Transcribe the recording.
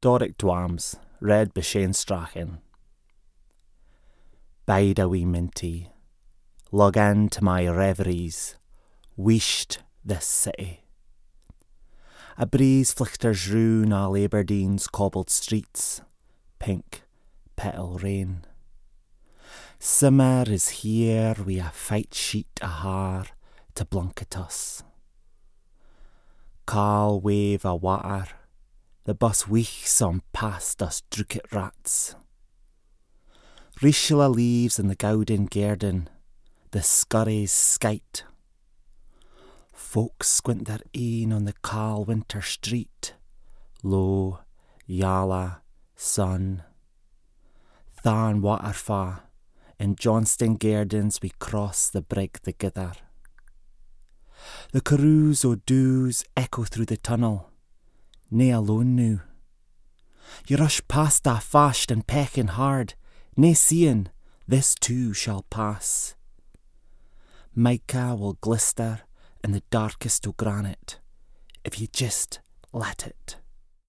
Doric Dwams, read by Shane Strachan. Bide a wee minty, log in to my reveries, wished this city. A breeze flichters roon all Aberdeen's cobbled streets, pink petal rain. Summer is here wi' a fight sheet o' haar to blanket us. Cal wave a water, the bus weeks on past us druket rats. Rishla leaves in the Gowden garden, the scurries skite. Folks squint their een on the cal winter street, low, yalla, sun. Than waterfa, in Johnston Gardens we cross the brig together. The carouse o' dews echo through the tunnel, nae alone now. You rush past a fast and pecking hard, nae seeing this too shall pass. Mica will glister in the darkest o' granite if you just let it.